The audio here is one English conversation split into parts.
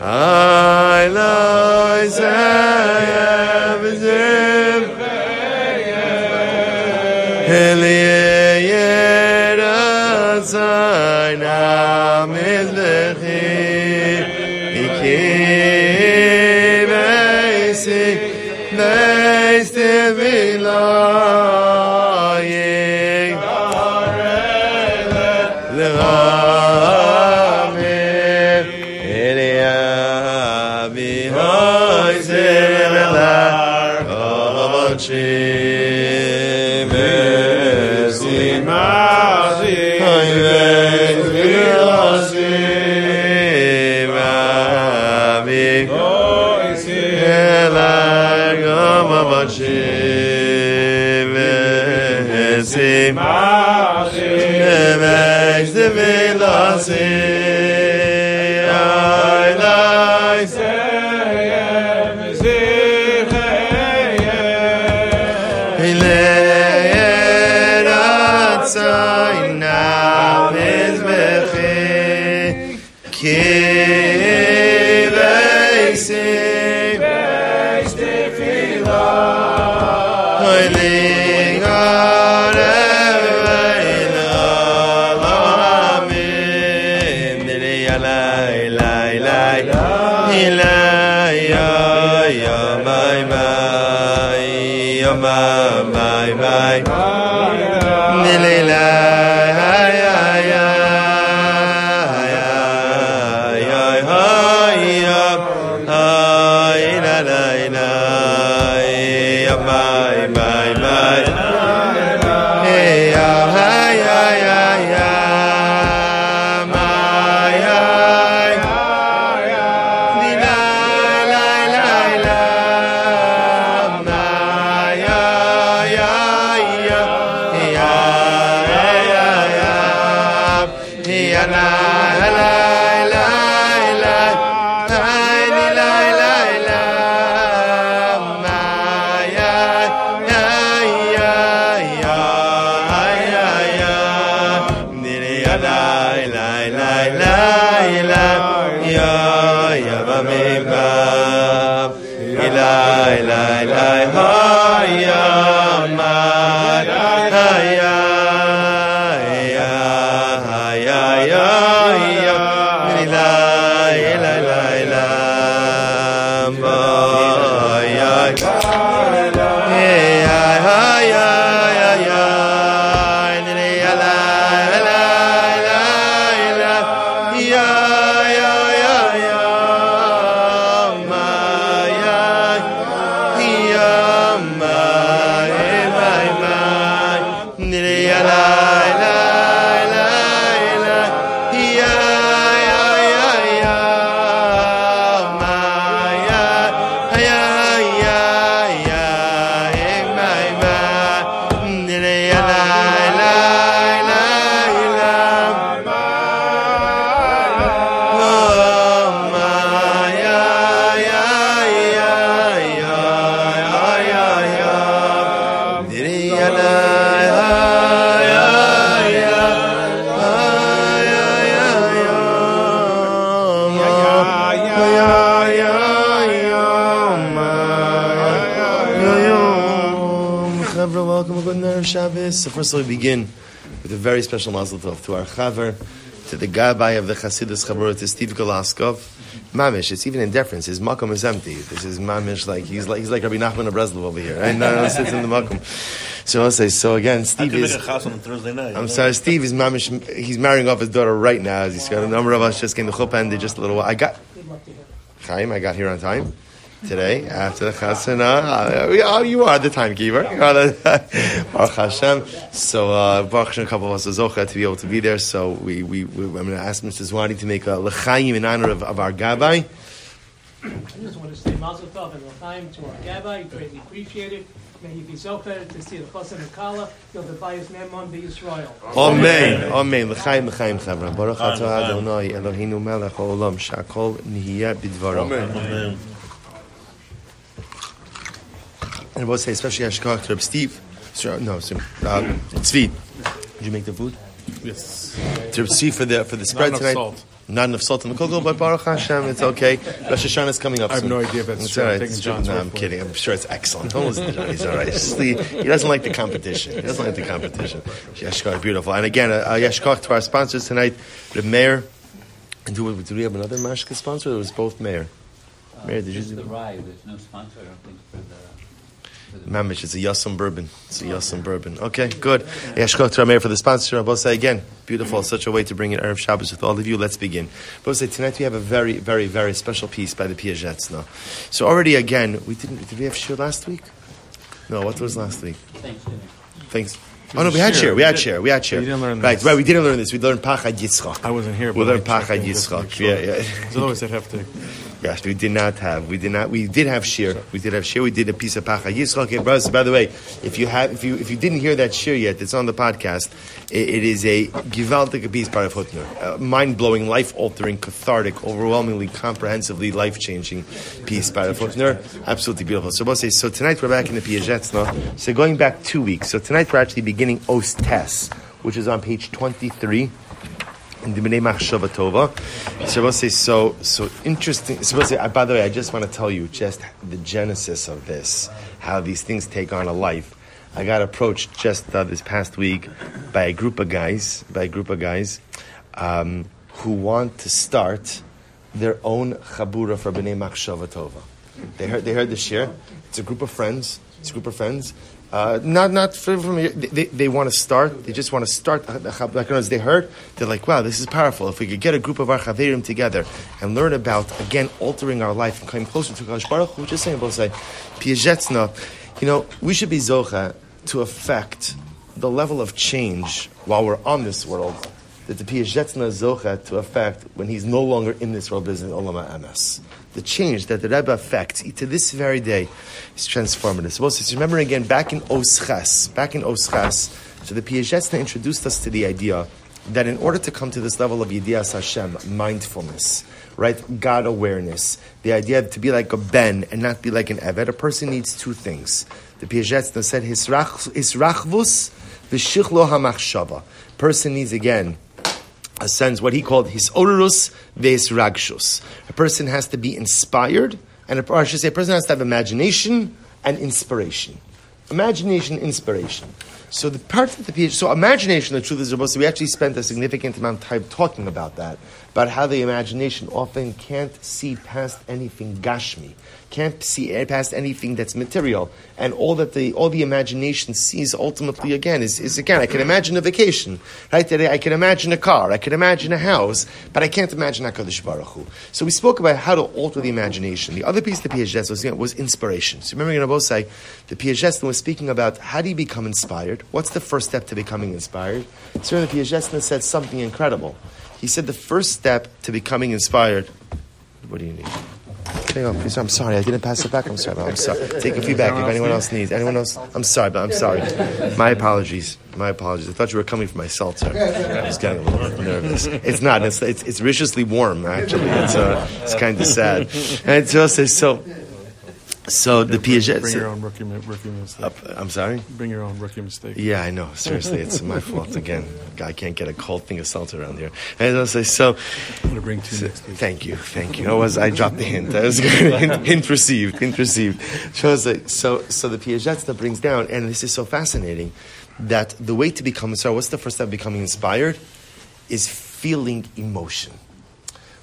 I love מאַסי, וועש די ווינצ' ya mai bye ya mai bye bye bye nilila Yeah. So first of all, we begin with a very special mazel tov to our chaver, to the gabbai of the Chassidus Chabura, to Steve Golaskov. Mamish, it's even in deference. His makom is empty. This is mamish like he's like he's like Rabbi Nachman of Breslov over here. Right? No, no, sits in the makom. So I'll say. So again, Steve is. I'm sorry, Steve is mamish. He's marrying off his daughter right now. He's got a number of us just came to chuppah and they just a little while. I got. Chaim, I got here on time today after the chasana. Oh, uh, you are the timekeeper. Baruch Hashem. So uh, Baruch Hashem, a couple of us are to be able to be there. So we, we, we I'm going to ask Mr. Zwani to make a lechayim in honor of, of our gabbai. I just want to say mazel tov and l'chaim to our gabbai. Greatly appreciate it. May he be so fed to see the chassan and kala. You'll be his name on the Israel. Amen. Amen. L'chaim l'chaim chavra. Baruch atah Adonai Eloheinu melech haolam shakol nihiyah bidvaro. Amen. And I will say, especially Ashkar to Steve. No, uh, Tzvi. Did you make the food? Yes. To see for the for the spread enough tonight. salt. Not enough salt in the cocoa, but Baruch Hashem, it's okay. Rosh Hashanah is coming up I have soon. no idea if that's true. I'm right. It's true. No, I'm kidding. I'm sure it's excellent. Don't listen to John. He's all right. Just leave- He doesn't like the competition. He doesn't like the competition. Yeshkar, beautiful. And again, uh, uh, Yeshkar to our sponsors tonight, the mayor. And do we, do we have another Mashka sponsor? Or it was both mayor. Mayor, did you Just do the rye, there's no sponsor, I don't think, for the. Mamish, it's a Yassam bourbon. It's a Yassam bourbon. Okay, good. Yeshkar to our for the sponsor. I say again, beautiful. Such a way to bring in Erev Shabbos with all of you. Let's begin. Say tonight we have a very, very, very special piece by the Piaget's now. So already again, we didn't. Did we have shir last week? No. What was last week? Thanksgiving. Thanks. Oh no, we had Shir. share. We had We share. We had share. you didn't learn right, this. right. We didn't learn this. We learned Pachad Yitzchak. I wasn't here. We learned Pachad in just to Yitzchak. sure. Yeah, yeah. Because otherwise I'd have to. Yes, we did not have. We did not. We did have shir. We did have shir. We did a piece of pacha brothers. By the way, if you have, if you if you didn't hear that shir yet, it's on the podcast. It, it is a gewaltige piece by Rav Hutner, mind blowing, life altering, cathartic, overwhelmingly, comprehensively life changing piece by Rav Hutner. Absolutely beautiful. So we'll say. So tonight we're back in the Piagetz now. So going back two weeks. So tonight we're actually beginning Os Tes, which is on page twenty three in the Bnei Machshava Tova. Say, so, so interesting. Say, uh, by the way, I just want to tell you just the genesis of this, how these things take on a life. I got approached just uh, this past week by a group of guys, by a group of guys, um, who want to start their own chabura for Bnei Machshava Tova. They heard, they heard the shir. It's a group of friends. It's a group of friends. Uh, not not from, from. They, they, they want to start. They just want to start. As they heard, they're like, "Wow, this is powerful. If we could get a group of our chaverim together and learn about again altering our life and coming closer to Kadosh Baruch Hu, just saying, say, Piaseczna, you know, we should be zocha to affect the level of change while we're on this world that the Piaseczna zocha to affect when he's no longer in this world business Olama MS. The change that the Rebbe affects to this very day is transformative. So, also, remember again, back in Oschas, back in Oschas, so the Piaseczna introduced us to the idea that in order to come to this level of Yedias Hashem, mindfulness, right, God awareness, the idea to be like a Ben and not be like an Eved, a person needs two things. The Piaseczna said, Hisrach- Hisrachvus v'shichlo hamachshava. Person needs again a sense, what he called his orurus ves ragshus. A person has to be inspired, and I should say, a person has to have imagination and inspiration. Imagination, inspiration. So the part of the PhD, so imagination, the truth is, to, we actually spent a significant amount of time talking about that, about how the imagination often can't see past anything gashmi, can't see past anything that's material, and all that the all the imagination sees ultimately again is, is again, I can imagine a vacation, right? I can imagine a car, I can imagine a house, but I can't imagine Hakadosh Baruch Hu. So we spoke about how to alter the imagination. The other piece the Piaget was was inspiration. So remember, say the Piaget was speaking about how do you become inspired? What's the first step to becoming inspired? So the said something incredible. He said the first step to becoming inspired. What do you need? I'm sorry, I didn't pass it back. I'm sorry, but I'm sorry. Take a feedback if anyone else needs. Anyone else? I'm sorry, but I'm sorry. My apologies. My apologies. I thought you were coming for my seltzer. I was getting a little nervous. It's not. It's it's, it's viciously warm. Actually, it's uh, it's kind of sad. And it's also so so so the Piaget. Bring your own rookie, rookie mistake. I'm sorry. Bring your own rookie mistake. Yeah, I know. Seriously, it's my fault again. I can't get a cold thing of salt around here. And I'll say so. I'm gonna bring two next week. Thank you, thank you. Oh, I was I dropped the hint. I was hint, hint received, hint received. So, I was like, so so the Piaseczna brings down, and this is so fascinating that the way to become so what's the first step of becoming inspired is feeling emotion.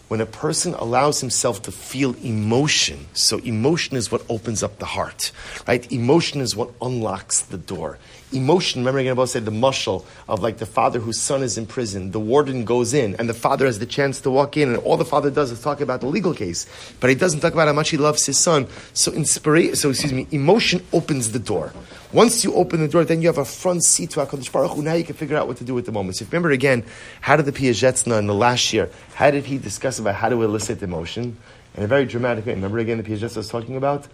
When a person allows himself to feel emotion, so emotion is what opens up the heart, right? Emotion is what unlocks the door. Emotion, remember again about said the mushal of like the father whose son is in prison. The warden goes in and the father has the chance to walk in and all the father does is talk about the legal case. But he doesn't talk about how much he loves his son. So inspiration, so excuse me, emotion opens the door. Once you open the door, then you have a front seat to HaKadosh Baruch Hu. Now you can figure out what to do with the moment. So if you remember again, how did the Piaseczna in the last year, how did he discuss about how to elicit emotion? In a very dramatic way. Remember again, the Piaseczna was talking about?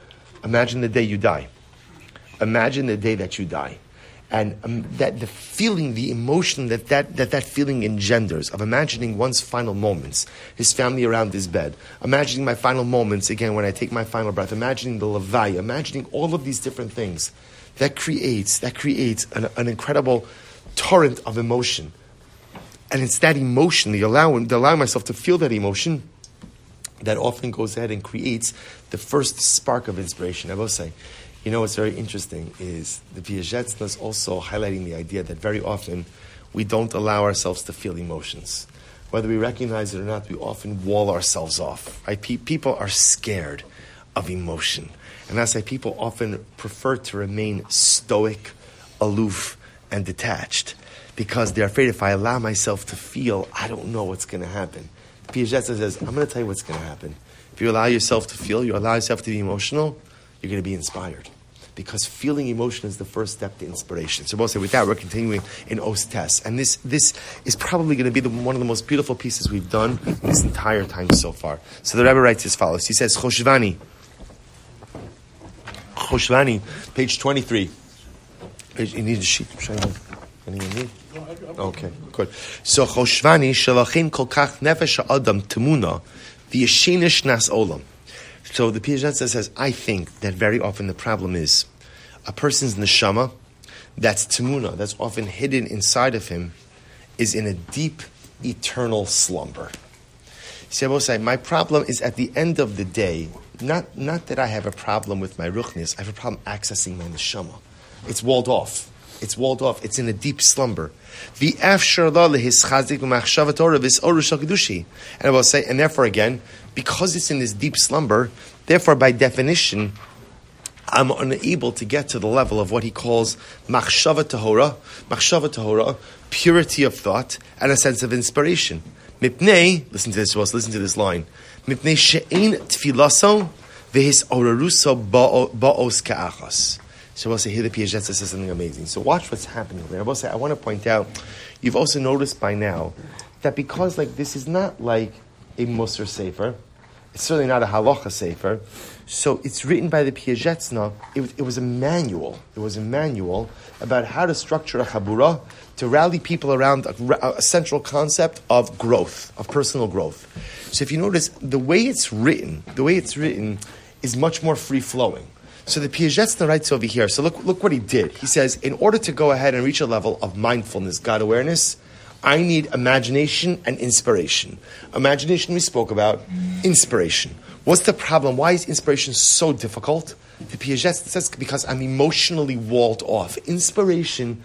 Imagine the day you die. Imagine the day that you die. And um, that the feeling, the emotion that that, that that feeling engenders of imagining one's final moments, his family around his bed, imagining my final moments again when I take my final breath, imagining the Levi, imagining all of these different things, that creates that creates an, an incredible torrent of emotion. And it's that emotion, the allowing, the allowing myself to feel that emotion, that often goes ahead and creates the first spark of inspiration. I will say, you know what's very interesting is the Piagetz is also highlighting the idea that very often we don't allow ourselves to feel emotions. Whether we recognize it or not, we often wall ourselves off. Right? Pe- people are scared of emotion. And that's why people often prefer to remain stoic, aloof, and detached because they're afraid if I allow myself to feel, I don't know what's going to happen. Piaget says, I'm going to tell you what's going to happen. If you allow yourself to feel, you allow yourself to be emotional, you're going to be inspired. Because feeling emotion is the first step to inspiration. So, mostly with that, we're continuing in Ostes. And this, this is probably going to be the, one of the most beautiful pieces we've done this entire time so far. So the Rebbe writes as follows. He says, Choshvani, Choshvani, page 23. Page, you need a sheet. Okay, good. So Choshvani shalachim kol kach nefesh adam temuna v'yeshinish nas olam. So the Piaget says, I think that very often the problem is a person's neshama, that's temuna, that's often hidden inside of him, is in a deep, eternal slumber. Will say, my problem is at the end of the day, not, not that I have a problem with my ruchnis, I have a problem accessing my neshama. It's walled off. It's walled off. It's in a deep slumber. The. And I will say, and therefore again, because it's in this deep slumber, therefore by definition, I'm unable to get to the level of what he calls machshava tahora, machshava tahora, purity of thought, and a sense of inspiration. Mipnei, listen to this, listen to this line. Mipnei she'ein tfilaso v'his oraruso ba'os ka'achas. So we'll say here the Piaget says something amazing. So watch what's happening there. I will say I want to point out. You've also noticed by now that because like this is not like a Musar Sefer, it's certainly not a Halacha Sefer. So it's written by the Piaseczna. It, it was a manual. It was a manual about how to structure a Chabura to rally people around a, a central concept of growth, of personal growth. So if you notice, the way it's written, the way it's written is much more free flowing. So the Piaget's the writes over here. So look, look what he did. He says, in order to go ahead and reach a level of mindfulness, God awareness, I need imagination and inspiration. Imagination we spoke about, inspiration. What's the problem? Why is inspiration so difficult? The Piaget says because I'm emotionally walled off. Inspiration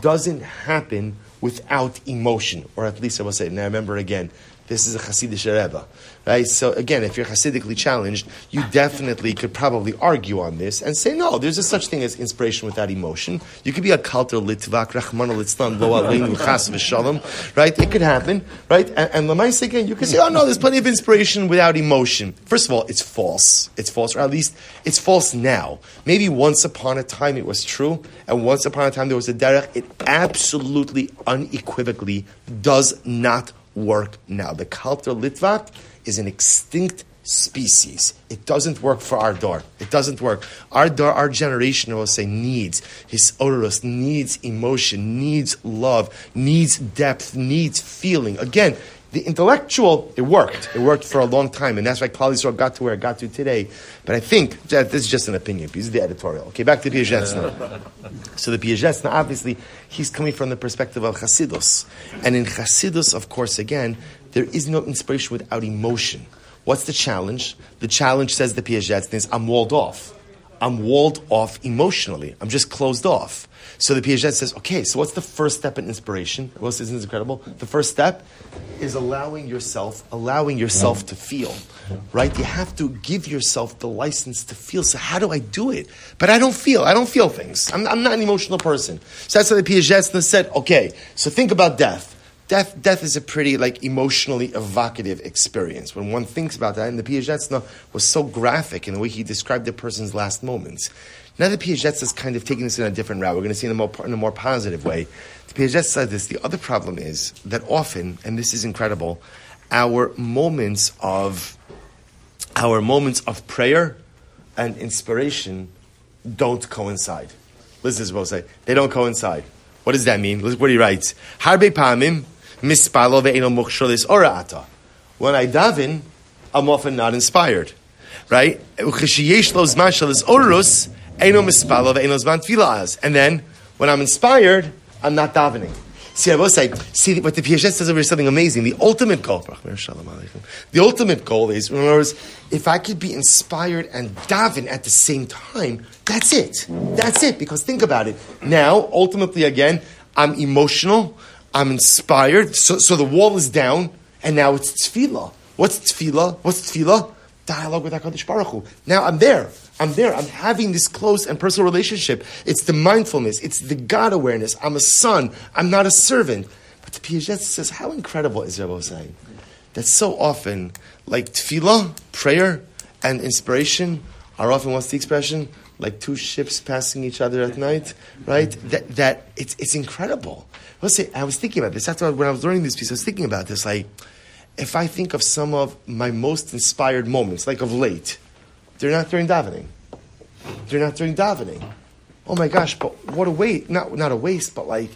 doesn't happen without emotion, or at least I will say. Now remember again, this is a Hasidic Rebbe, right? So again, if you're Hasidically challenged, you definitely could probably argue on this and say, no, there's a such thing as inspiration without emotion. You could be a kalter litvak, rachman litzlan, lo aleinu chas v'shalom, right? It could happen, right? And, and Lamais again, you could say, oh no, there's plenty of inspiration without emotion. First of all, it's false. It's false, or at least it's false now. Maybe once upon a time it was true, and once upon a time there was a derech. It absolutely, unequivocally does not work now. The Kalter Litvak is an extinct species. It doesn't work for our door. It doesn't work. Our door, our generation, I will say, needs his odorous, needs emotion, needs love, needs depth, needs feeling. Again, the intellectual, it worked. It worked for a long time, and that's why Klal Yisrael got to where it got to today. But I think that this is just an opinion piece, the editorial. Okay, back to Piaget So the Piaget obviously, he's coming from the perspective of Chasidus. And in Chasidus, of course, again, there is no inspiration without emotion. What's the challenge? The challenge, says the Piaget, is I'm walled off. I'm walled off emotionally. I'm just closed off. So the Piaget says, okay, so what's the first step in inspiration? What isn't this incredible? The first step is allowing yourself, allowing yourself to feel, right? You have to give yourself the license to feel. So how do I do it? But I don't feel. I don't feel things. I'm, I'm not an emotional person. So that's why the Piaget said, okay, so think about death. Death, death is a pretty like emotionally evocative experience. When one thinks about that, and the Piaget was so graphic in the way he described the person's last moments. Now the Piaget is kind of taking this in a different route. We're going to see in a more, in a more positive way. The Piaget said this. The other problem is that often, and this is incredible, our moments of our moments of prayer and inspiration don't coincide. Listen to what say. They don't coincide. What does that mean? Look what he writes. Harbe pamim ora'ata. When I daven, I'm often not inspired. Right? And then, when I'm inspired, I'm not davening. See, I will say, see, what the Piaget says over here is something amazing. The ultimate goal, the ultimate goal is, in other words, if I could be inspired and daven at the same time, that's it. That's it. Because think about it. Now, ultimately, again, I'm emotional, I'm inspired, so, so the wall is down, and now it's tefillah. What's tefillah? What's tefillah? Dialogue with HaKadosh Baruch Hu. Now I'm there. I'm there. I'm having this close and personal relationship. It's the mindfulness. It's the God awareness. I'm a son. I'm not a servant. But the Piaget says, how incredible is Rabbi saying? That so often, like tefillah, prayer, and inspiration are often, what's the expression? Like two ships passing each other at night, right? That, that it's, it's incredible. Let's say, I was thinking about this. After when I was learning this piece, I was thinking about this. Like, if I think of some of my most inspired moments, like of late, they're not during davening. They're not during davening. Oh my gosh, but what a waste. Not, not a waste, but like,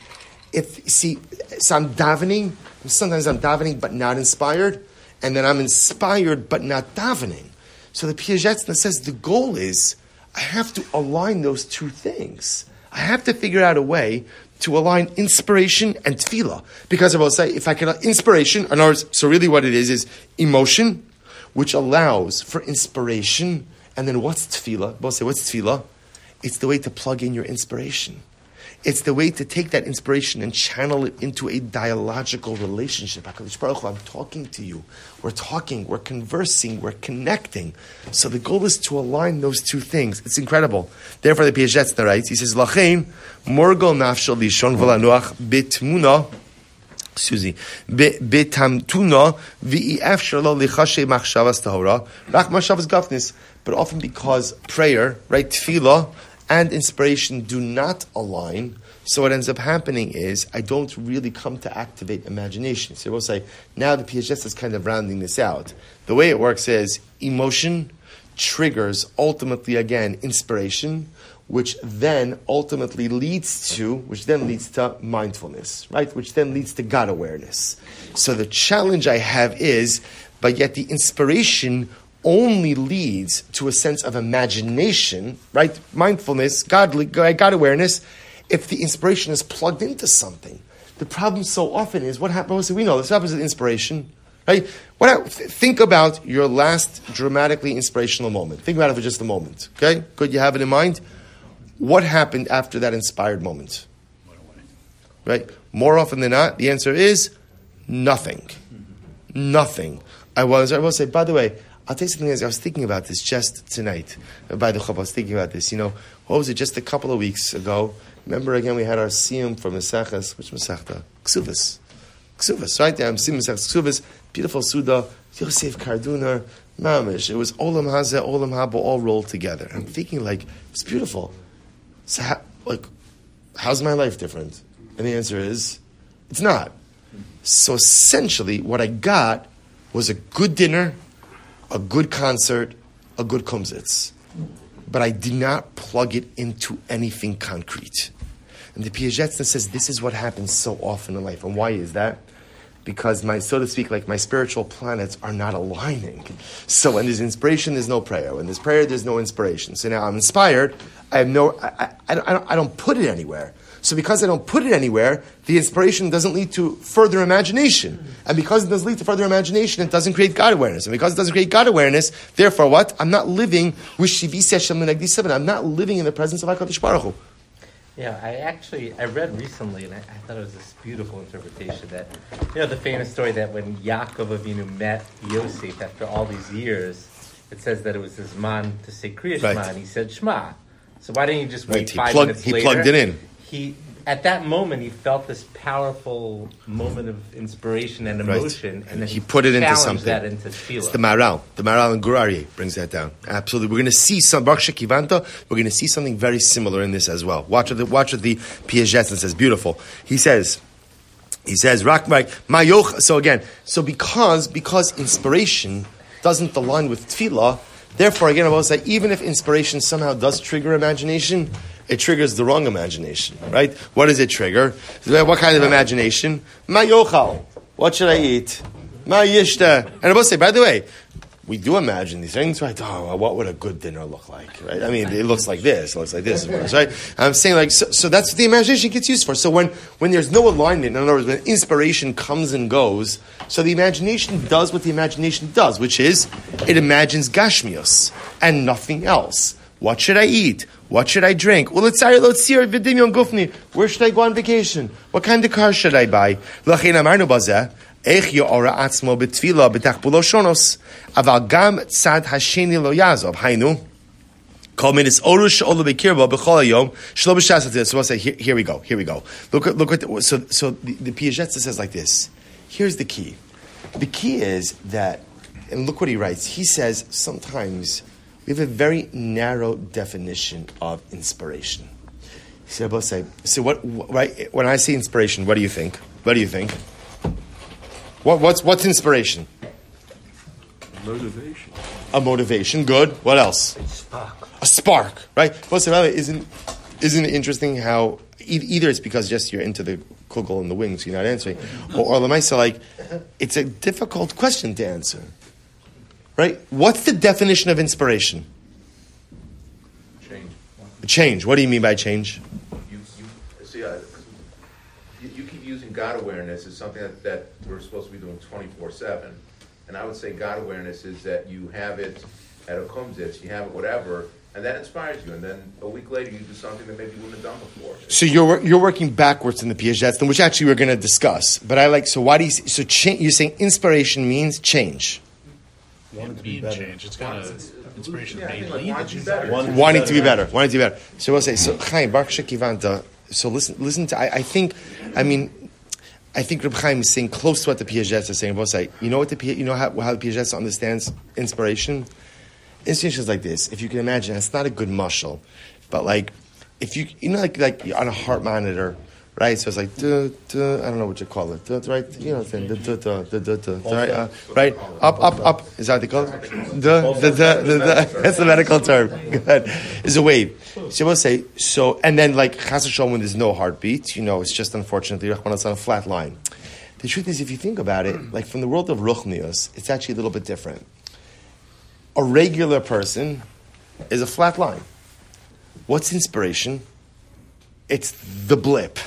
if, see, so I'm davening, sometimes I'm davening but not inspired, and then I'm inspired but not davening. So the Piaget says the goal is I have to align those two things. I have to figure out a way to align inspiration and tefillah. Because I will say, if I can, inspiration, in other so really what it is, is emotion, which allows for inspiration. And then what's tefillah? We'll say, what's tefillah? It's the way to plug in your inspiration. It's the way to take that inspiration and channel it into a dialogical relationship. I'm talking to you. We're talking, we're conversing, we're connecting. So the goal is to align those two things. It's incredible. Therefore, the Piaget writes, he says, Lachein, morgol nafshal lishon v'lanuach bitmuna, Susie, betamtuna v'i'efshar lo lichashe machshavas tahora, rach machshavas gafnis. But often because prayer, right, tefillah, and inspiration do not align, so what ends up happening is I don't really come to activate imagination. So we'll say, now the Piaget is kind of rounding this out. The way it works is emotion triggers ultimately again inspiration, which then ultimately leads to, which then leads to mindfulness, right? Which then leads to God awareness. So the challenge I have is, but yet the inspiration only leads to a sense of imagination, right? Mindfulness, godly, God awareness, if the inspiration is plugged into something. The problem so often is what happens. We know this happens with inspiration, right? What, think about your last dramatically inspirational moment. Think about it for just a moment. Okay, good. You have it in mind. What happened after that inspired moment? Right. More often than not, the answer is nothing. Nothing. I was. I will say. By the way, I'll tell you something else. I was thinking about this just tonight. By the Chop, I was thinking about this. You know, what was it? Just a couple of weeks ago. Remember again, we had our siyum from Maseches, which Masechta? Ksuvas. Ksuvas, right? I'm seeing Maseches Ksuvas, beautiful Suda, Yosef Karduner, Mamish. It was Olam Hazeh, Olam Haba, all rolled together. I'm thinking, like, it's beautiful. So, how, like, how's my life different? And the answer is, it's not. So essentially, what I got was a good dinner a good concert, a good kumsitz. But I did not plug it into anything concrete. And the Piaget says this is what happens so often in life. And why is that? Because my, so to speak, like my spiritual planets are not aligning. So when there's inspiration, there's no prayer. When there's prayer, there's no inspiration. So now I'm inspired. I have no, I, I, don't I, don't, I don't put it anywhere. So because I don't put it anywhere, the inspiration doesn't lead to further imagination. And because it doesn't lead to further imagination, it doesn't create God awareness. And because it doesn't create God awareness, therefore what? I'm not living with Shivisi Hashem I'm not living in the presence of HaKadosh Baruch Hu. Yeah, I actually I read recently, and I, I, thought it was this beautiful interpretation that you know the famous story that when Yaakov Avinu met Yosef after all these years, it says that it was his man to say Kriya Shema, right. and he said Shema. So why didn't he just wait right. five plugged, minutes he later? He plugged it in he at that moment he felt this powerful moment of inspiration and emotion, right. and then he, he put it into something. That into It's the Maharal, the Maharal and Gur Aryeh brings that down. Absolutely, we're going to see some Baruch Kivanta. We're going to see something very similar in this as well. Watch what the watch what the Piaget says. Beautiful. He says. He says, "Rak my So again, so because because inspiration doesn't align with tefillah, therefore again I will say even if inspiration somehow does trigger imagination, it triggers the wrong imagination, right? What does it trigger? What kind of imagination? Ma yochal. What should I eat? Ma yishta. And I will say, by the way, we do imagine these things, right? Oh, what would a good dinner look like, right? I mean, it looks like this, it looks like this, right? I'm saying like, so, so that's what the imagination gets used for. So when, when there's no alignment, in other words, when inspiration comes and goes, so the imagination does what the imagination does, which is it imagines gashmios and nothing else. What should I eat? What should I drink? Well, let's say, let's gufni. Where should I go on vacation? What kind of car should I buy? איך יאורה עצמו בתפילה בתחבולו שונוס, אבל גם צד השני לא יעזוב. היינו, Call me this orush olu bekirba b'chol yom shlo b'shas atzil. So say here, here we go, here we go. Look, look what the, so so the, the Piaseczna says like this. Here's the key. The key is that, and look what he writes. He says sometimes we have a very narrow definition of inspiration. So we'll say so what right when I say inspiration, what do you think? What do you think? What, what's, what's inspiration? Motivation. A motivation, good. What else? A spark, A spark, right? Well, so the way, isn't, isn't it interesting how e- either it's because just you're into the kugel and the wings, you're not answering, or, or Lamaisa, like, it's a difficult question to answer, right? What's the definition of inspiration? Change. Change. What do you mean by change? You, you, see, uh, you, you keep using God awareness is something that, that we're supposed to be doing twenty-four seven. And I would say God awareness is that you have it at a kumzitz, you have it whatever, and that inspires you, and then a week later you do something that maybe you wouldn't have done before. So you're you're working backwards in the Piaget, which actually we're going to discuss. But I like. So why do you? So cha- you're saying inspiration means change. Want to be change. It's kind of inspiration Yeah, I may think like lead want to to be change. better. wanting to be better, wanting to be better. So we'll say, so Chaim Baruch Shekivanta. So listen, listen to. I, I think, I mean, I think Reb Chaim is saying close to what the Piaget is saying. Say, you know what the you know how, how the Piaget understands inspiration. Inspiration is like this. If you can imagine, it's not a good muscle, but like if you you know like like on a heart monitor. Right, so it's like duh, duh, I don't know what you call it. Duh, right, you know, saying, duh, duh, duh, duh, duh, right, uh, right, up, up, up. Is that the call? That's the medical term. Good. Is a wave. So we'll say so, and then like chas v'shalom, when there's no heartbeat, you know, it's just unfortunately it's on a flat line. The truth is, if you think about it, like from the world of ruchnius, it's actually a little bit different. A regular person is a flat line. What's inspiration? It's the blip.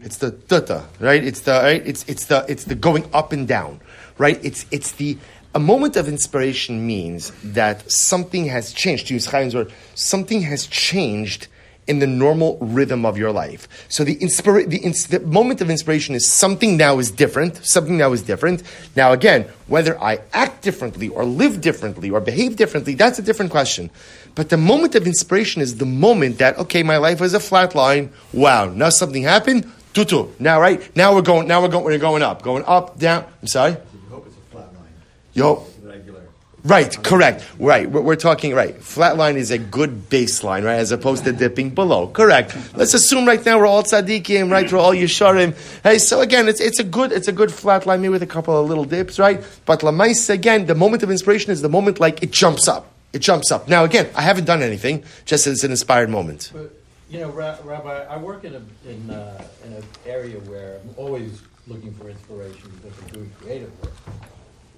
It's the da right? It's the right? It's it's the it's the going up and down, right? It's it's the a moment of inspiration means that something has changed. To use Chaim's word, something has changed in the normal rhythm of your life. So the, inspira- the, ins- the moment of inspiration is something now is different, something now is different. Now again, whether I act differently or live differently or behave differently, that's a different question. But the moment of inspiration is the moment that, okay, my life was a flat line. Wow, now something happened. Tutu. Now, right? Now we're going, now we're going, we're going up. Going up, down. I'm sorry? You hope it's a flat line. Yo, Regular. Right, correct. Right, we're, we're talking right. Flat line is a good baseline, right, as opposed to dipping below. Correct. Let's assume right now we're all tzaddikim, right? We're all yesharim. Hey, so again, it's, it's a good it's a good flat line, maybe with a couple of little dips, right? But lamais again, the moment of inspiration is the moment like it jumps up. It jumps up. Now again, I haven't done anything, just as it's an inspired moment. But, you know, Rabbi, I work in a, in, uh, in an area where I'm always looking for inspiration because I'm doing creative work.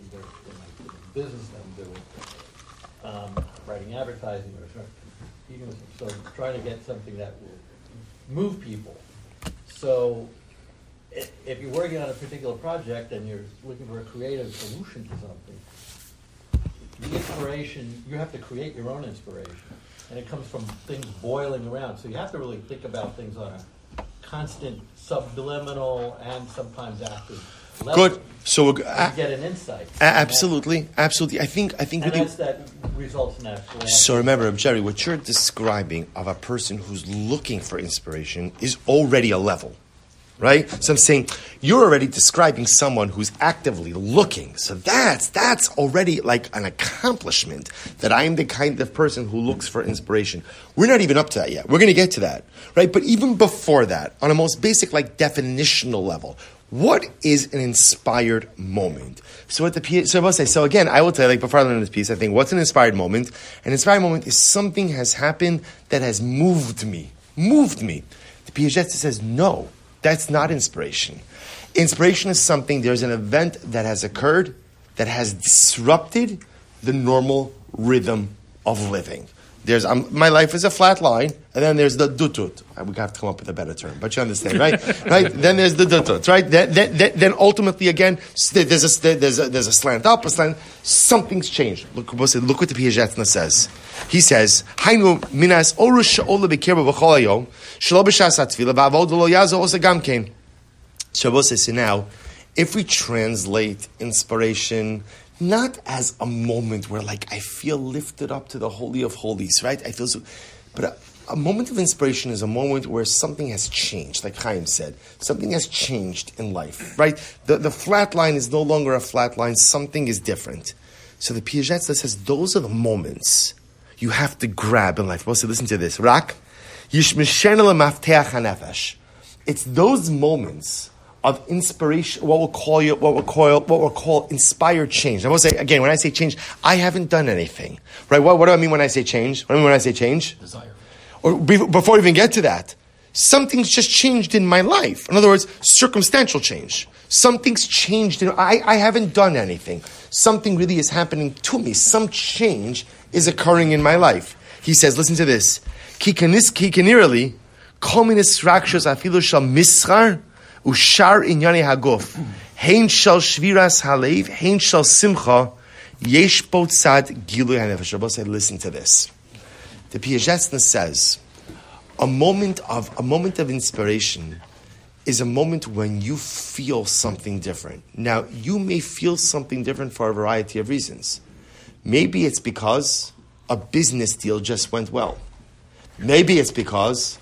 Either in my business that I'm doing, um, writing advertising or so, trying to get something that will move people. So, if you're working on a particular project and you're looking for a creative solution to something, the inspiration, you have to create your own inspiration. And it comes from things boiling around. So you have to really think about things on a constant subliminal and sometimes active level. Good. So we're, To get an insight. absolutely, absolutely. I think I think And the, that results in. So remember, Jerry, what you're describing of a person who's looking for inspiration is already a level, right? So I'm saying you're already describing someone who's actively looking. So that's that's already like an accomplishment that I am the kind of person who looks for inspiration. We're not even up to that yet. We're going to get to that, right? But even before that, on a most basic, like definitional level, what is an inspired moment? So what the so I say. So again, I will tell you, like before I learn this piece, I think what's an inspired moment? An inspired moment is something has happened that has moved me, moved me. The Piaget says no, that's not inspiration. Inspiration is something. There's an event that has occurred that has disrupted the normal rhythm of living. There's um, my life is a flat line, and then there's the dutut. Uh, We have to come up with a better term, but you understand, right? right? Then there's the dutut, right? Then, then, then- ultimately, again, there's a, there's a there's a slant up, a slant. Something's changed. Look, look what the Piaseczna says. He says, "Hainu minas orush she'ola b'kirba b'chol hayom shelo b'shas hatfila v'avod lo yazo osa gam kein." Shabbos says, now, if we translate inspiration not as a moment where, like, I feel lifted up to the Holy of Holies, right? I feel so, but a, moment of inspiration is a moment where something has changed, like Chaim said. Something has changed in life, right? The, the flat line is no longer a flat line, something is different. So the Piaget says, those are the moments you have to grab in life. Well, so listen to this. Hanefesh. It's those moments of inspiration, what we'll call you, what we'll call, what we'll call inspired change. I will say again, when I say change, I haven't done anything, right? What, what do I mean when I say change? What do I mean when I say change? Desire. Or be, before we even get to that, something's just changed in my life. In other words, circumstantial change. Something's changed. In, I, I haven't done anything. Something really is happening to me. Some change is occurring in my life. He says, listen to this. Ki kanirali, kol minis rakshas afilu shal ushar inyani haguf. Hein shal shviras halev, hein shal simcha, yesh bo tzad gilu hanefesh. Rabbi said, listen to this. The Piaseczna says, a moment of a moment of inspiration is a moment when you feel something different. Now, you may feel something different for a variety of reasons. Maybe it's because a business deal just went well. Maybe it's because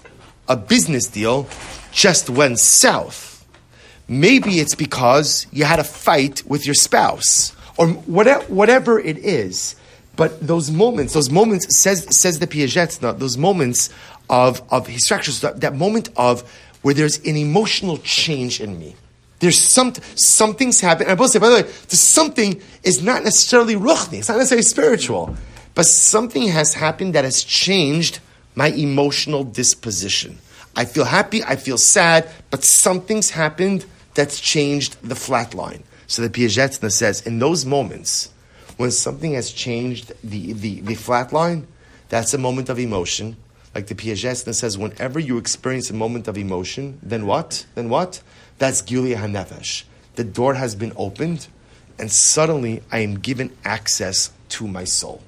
a business deal just went south. Maybe it's because you had a fight with your spouse or whatever, it is. But those moments, those moments, says, says the Piaseczna, those moments of, of his structures, that, that moment of where there's an emotional change in me. There's some, something's happened. And I will say, by the way, the something is not necessarily ruchni, it's not necessarily spiritual, but something has happened that has changed my emotional disposition. I feel happy, I feel sad, but something's happened that's changed the flat line. So the Piaseczna says, in those moments, when something has changed the, the, the flat line, that's a moment of emotion. Like the Piaseczna says, whenever you experience a moment of emotion, then what? Then what? That's Gilia HaNefesh. The door has been opened, and suddenly I am given access to my soul.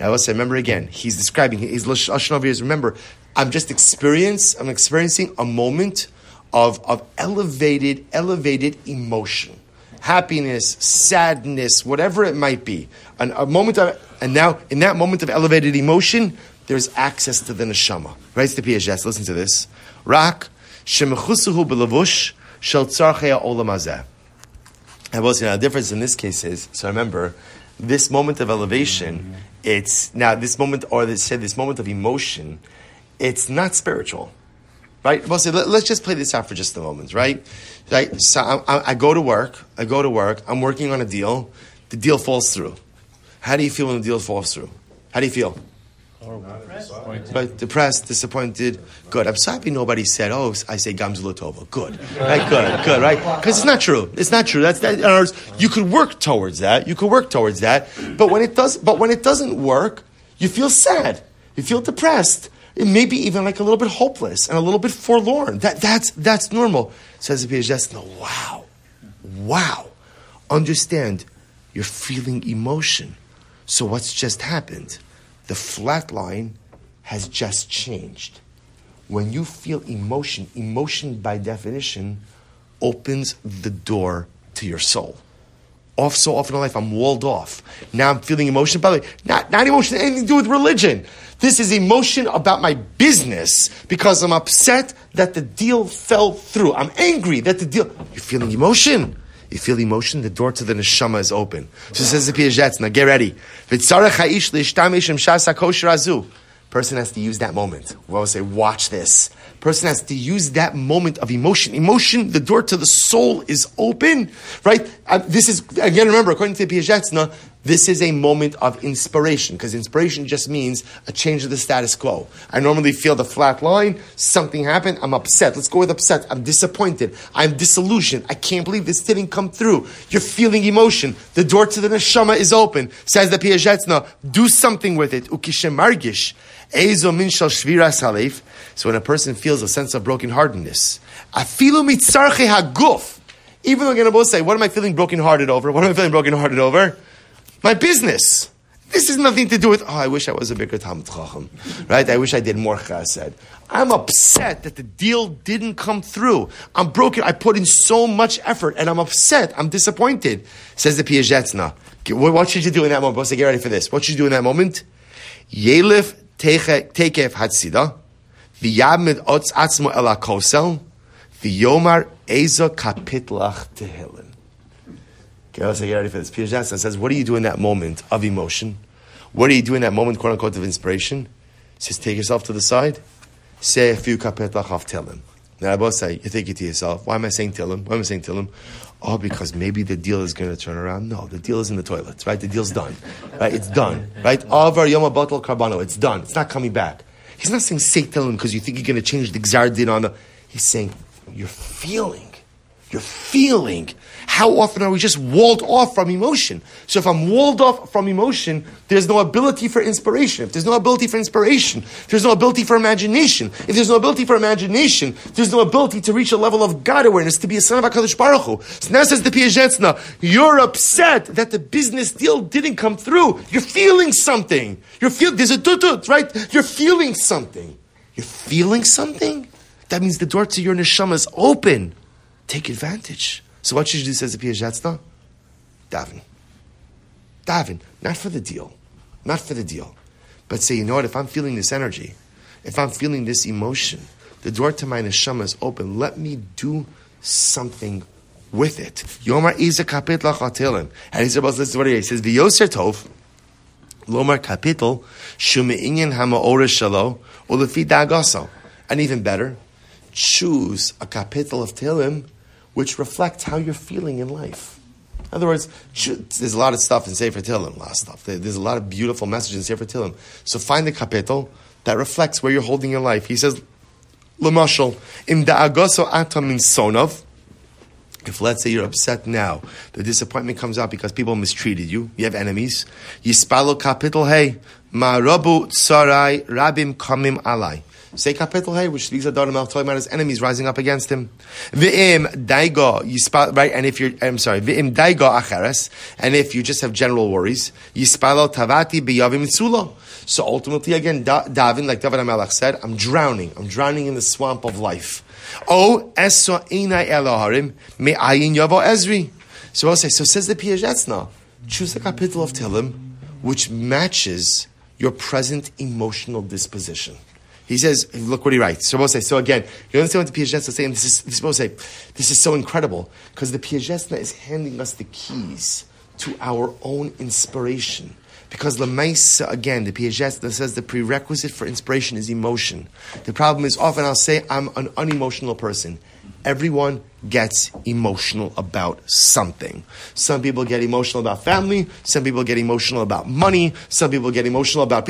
Now let's remember again, he's describing, he's Lashon remember, I'm just experience, I'm experiencing a moment of, of elevated, elevated emotion. Happiness, sadness, whatever it might be. A moment of, and now in that moment of elevated emotion, there's access to the neshama. Writes the Piaget, listen to this. Rak, shemechusuhu belavush, shel tzarchei olam hazeh. And now the difference in this case is, so remember, this moment of elevation, it's now this moment, or they said this moment of emotion, it's not spiritual. Right? Well, see, let, us just play this out for just a moment, right? Right? So I, I go to work, I go to work, I'm working on a deal, the deal falls through. How do you feel when the deal falls through? How do you feel? Right, depressed, disappointed. Good. I'm so happy nobody said, "Oh, I say Gamzulotova." Good, right? Good, good, right? Because it's not true. It's not true. That's that. In other words, you could work towards that. You could work towards that. But when it does, but when it doesn't work, you feel sad. You feel depressed. And maybe even like a little bit hopeless and a little bit forlorn. That that's that's normal. Says the Piaget. No, wow, wow. Understand, you're feeling emotion. So what's just happened? The flat line has just changed. When you feel emotion, emotion by definition opens the door to your soul. Off so often in life, I'm walled off. Now I'm feeling emotion. By the way, not, not emotion anything to do with religion. This is emotion about my business because I'm upset that the deal fell through. I'm angry that the deal. You're feeling emotion. You feel emotion, the door to the neshama is open. So says the Piaget, now get ready. Person has to use that moment. We always say, watch this. Person has to use that moment of emotion. Emotion, the door to the soul is open, right? Uh, this is, again, remember, according to the Piaseczna, this is a moment of inspiration, because inspiration just means a change of the status quo. I normally feel the flat line, something happened, I'm upset. Let's go with upset. I'm disappointed. I'm disillusioned. I can't believe this didn't come through. You're feeling emotion. The door to the neshama is open. Says the Piaseczna, do something with it. Ukishem margish. Ezo min shal shviras. So when a person feels a sense of brokenheartedness, afilu mitzarche haguf. Even though I'm going to both say, what am I feeling brokenhearted over? What am I feeling brokenhearted over? My business. This has nothing to do with, oh, I wish I was a bigger Talmud Chacham. Right? I wish I did more chesed. I'm upset that the deal didn't come through. I'm broken. I put in so much effort and I'm upset. I'm disappointed. Says the Piaseczna. What should you do in that moment? Get ready for this. What should you do in that moment? Yelif tekef hatzida. V'yamid otz atzmo el. V'yomar ezo kapitlach tehilin. Okay, let's get ready for this. Piaseczna says, what do you do in that moment of emotion? What do you do in that moment, quote unquote, of inspiration? He says, take yourself to the side, say a few kapitlach of Tehillim. Now I both say, you think it to yourself, why am I saying Tehillim? Why am I saying Tehillim? Oh, because maybe the deal is going to turn around. No, the deal is in the toilet, right? The deal's done, right? It's done, right? Avar yoma batal karbano. It's done. It's not coming back. He's not saying say Tehillim because you think you're going to change the gzar din on the. He's saying you're feeling. You're feeling. How often are we just walled off from emotion? So if I'm walled off from emotion, there's no ability for inspiration. If there's no ability for inspiration, there's no ability for imagination. If there's no ability for imagination, there's no ability to reach a level of God awareness, to be a son of HaKadosh Baruch Hu. So now says the Piaseczna, you're upset that the business deal didn't come through. You're feeling something. You're feel, there's a tutut, right? You're feeling something. You're feeling something? That means the door to your neshama is open. Take advantage. So what should you do, says the Piaseczna? Davin. Davin. Not for the deal. Not for the deal. But say, you know what, if I'm feeling this energy, if I'm feeling this emotion, the door to my neshama is open. Let me do something with it. Yomar Isa kapit lachatilim. And about to listen to what he says. V'yoser tov, lomar kapitel, shume'inyan ha'ma'ora shalo, ulefi dagaso. And even better, choose a kapitel of Tehillim which reflects how you're feeling in life. In other words, there's a lot of stuff in Sefer Tehillim, a lot of stuff. There's a lot of beautiful messages in Sefer Tehillim. So find the kapitel that reflects where you're holding your life. He says, Lamashal, im da'agoso atam min sonov, if let's say you're upset now, the disappointment comes out because people mistreated you, you have enemies, yispalo kapitel hey, ma rabu tsarai rabim kamim alai. Say kapitel hey, which speaks Adam talking about his enemies rising up against him. V'im daigo, yispal, right? And if you're, I'm sorry, v'im daigo acheres, and if you just have general worries, yispalo tavati biyavim mitzulo. So ultimately, again, da- Davin, like David HaMelech said, I'm drowning. I'm drowning in the swamp of life. Oh, eso inai eloharim, me ayin yavo ezri. So I'll say, so says the Piaseczna, choose a kapitel of Tehillim which matches your present emotional disposition. He says, look what he writes. So we'll so again, you understand what the Piaseczna is saying? This is, this, say, this is so incredible because the Piaseczna is handing us the keys to our own inspiration. Because Lamaisa, again, the Piaseczna says the prerequisite for inspiration is emotion. The problem is often I'll say I'm an unemotional person. Everyone gets emotional about something. Some people get emotional about family. Some people get emotional about money. Some people get emotional about.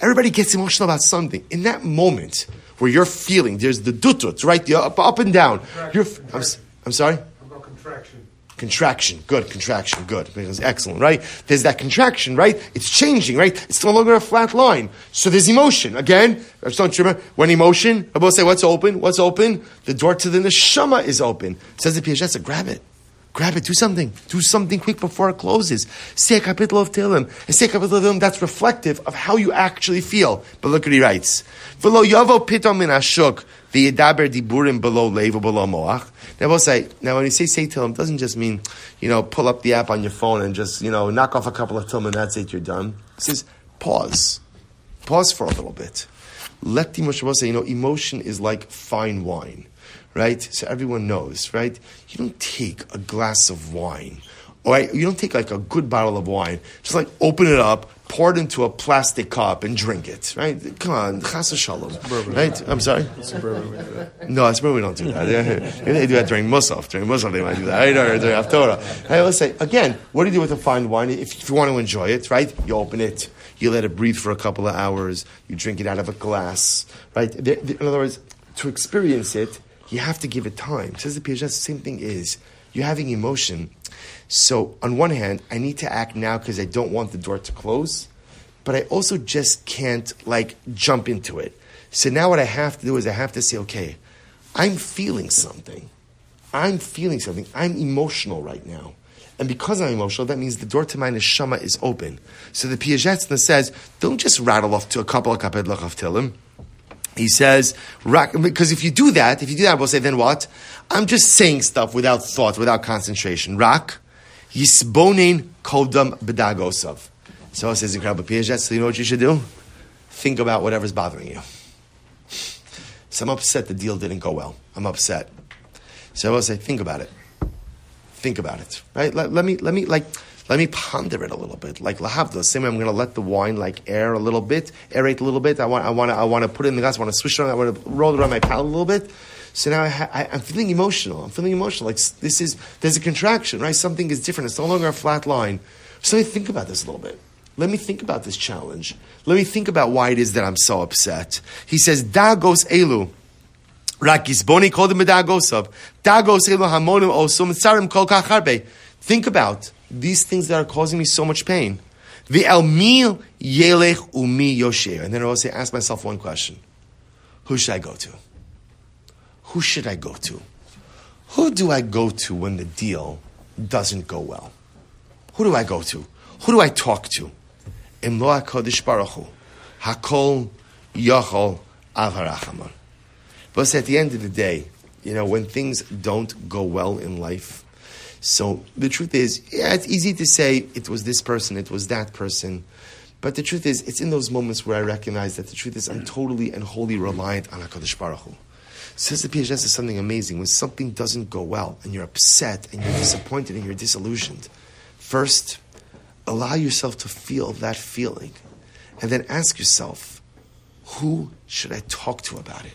Everybody gets emotional about something. In that moment where you're feeling, there's the dutut, right? The up, up and down. You're, I'm, I'm sorry? About contraction. Contraction, good, contraction, good. Because excellent, right? There's that contraction, right? It's changing, right? It's no longer a flat line. So there's emotion. Again, don't you remember? When emotion, I will say, what's open? What's open? The door to the neshama is open. says the Piaseczna, grab it. Grab it, do something. Do something quick before it closes. Say a kapitel of Tehillim. And say a kapitel of Tehillim that's reflective of how you actually feel. But look what he writes. V'yedaber diburim below lev below moach. Now we'll say, now when you say say Tehillim, it doesn't just mean, you know, pull up the app on your phone and just, you know, knock off a couple of Tehillim and that's it, you're done. It says, pause. Pause for a little bit. Let the Moshe say, you know, emotion is like fine wine right? So everyone knows, right? You don't take a glass of wine All right, you don't take like a good bottle of wine, just like open it up, pour it into a plastic cup, and drink it. Right? Come on, chas shalom. Right? I'm sorry. No, that's where we don't do that. They do that during Musaf. During Musaf, they might do that. Right? Or during Haftorah. Right, let's say again, what do you do with a fine wine? If, if you want to enjoy it, right? You open it, you let it breathe for a couple of hours, you drink it out of a glass, right? In other words, to experience it, you have to give it time. Says the Piaget, the same thing is you're having emotion. So on one hand, I need to act now because I don't want the door to close, but I also just can't like jump into it. So now what I have to do is I have to say, okay, I'm feeling something. I'm feeling something. I'm emotional right now. And because I'm emotional, that means the door to my neshama is open. So the Piaseczna says, don't just rattle off to a couple of kaped of tilim. He says, because if you do that, if you do that, we'll say, then what? I'm just saying stuff without thought, without concentration. Rak, yisbonin kodam bedagosav. So it says incredible Piaget, so you know what you should do? Think about whatever's bothering you. So I'm upset the deal didn't go well. I'm upset. So I will say, think about it. Think about it. Right? Let, let me let me like let me ponder it a little bit. Like lahavda, same way I'm gonna let the wine like air a little bit, aerate a little bit. I want I want to I want to put it in the glass, I want to swish it around, I want to roll it around my palate a little bit. So now I I, I'm feeling emotional. I'm feeling emotional. Like this is there's a contraction, right? Something is different. It's no longer a flat line. So me think about this a little bit. Let me think about this challenge. Let me think about why it is that I'm so upset. He says, Dagos elu. Rakis boni kodem bedagosav. Dagos elu hamonim osum tsarim kol kach harbe. Think about these things that are causing me so much pain. The elmil yelech umi yosher. And then I also ask myself one question. Who should I go to? Who should I go to? Who do I go to when the deal doesn't go well? Who do I go to? Who do I talk to? Hakol Yachol Al Harachamon. But at the end of the day, you know, when things don't go well in life, so the truth is, yeah, it's easy to say it was this person, it was that person. But the truth is, it's in those moments where I recognize that the truth is I'm totally and wholly reliant on HaKadosh Baruch Hu. Says the PHS is something amazing. When something doesn't go well and you're upset and you're disappointed and you're disillusioned, first, allow yourself to feel that feeling. And then ask yourself, who should I talk to about it?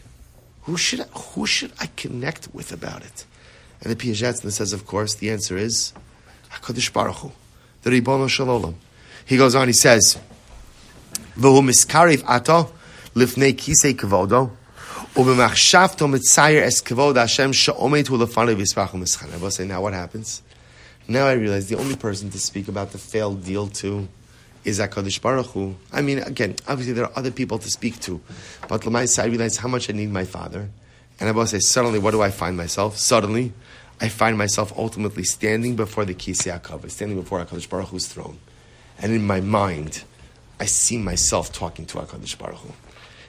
Who should I, who should I connect with about it? And the Piaget says, of course, the answer is HaKadosh Baruch Hu, the Ribono Shalom. He goes on, he says, V'hu miskariv ato lifnei kisei kavodo now what happens? Now I realize the only person to speak about the failed deal to is HaKadosh Baruch Hu. I mean, again, obviously there are other people to speak to, but Lamaisa, I realize how much I need my father. And I will say, suddenly, what do I find myself? Suddenly, I find myself ultimately standing before the Kisei HaKavod, standing before HaKadosh Baruch Hu's throne. And in my mind, I see myself talking to HaKadosh Baruch Hu.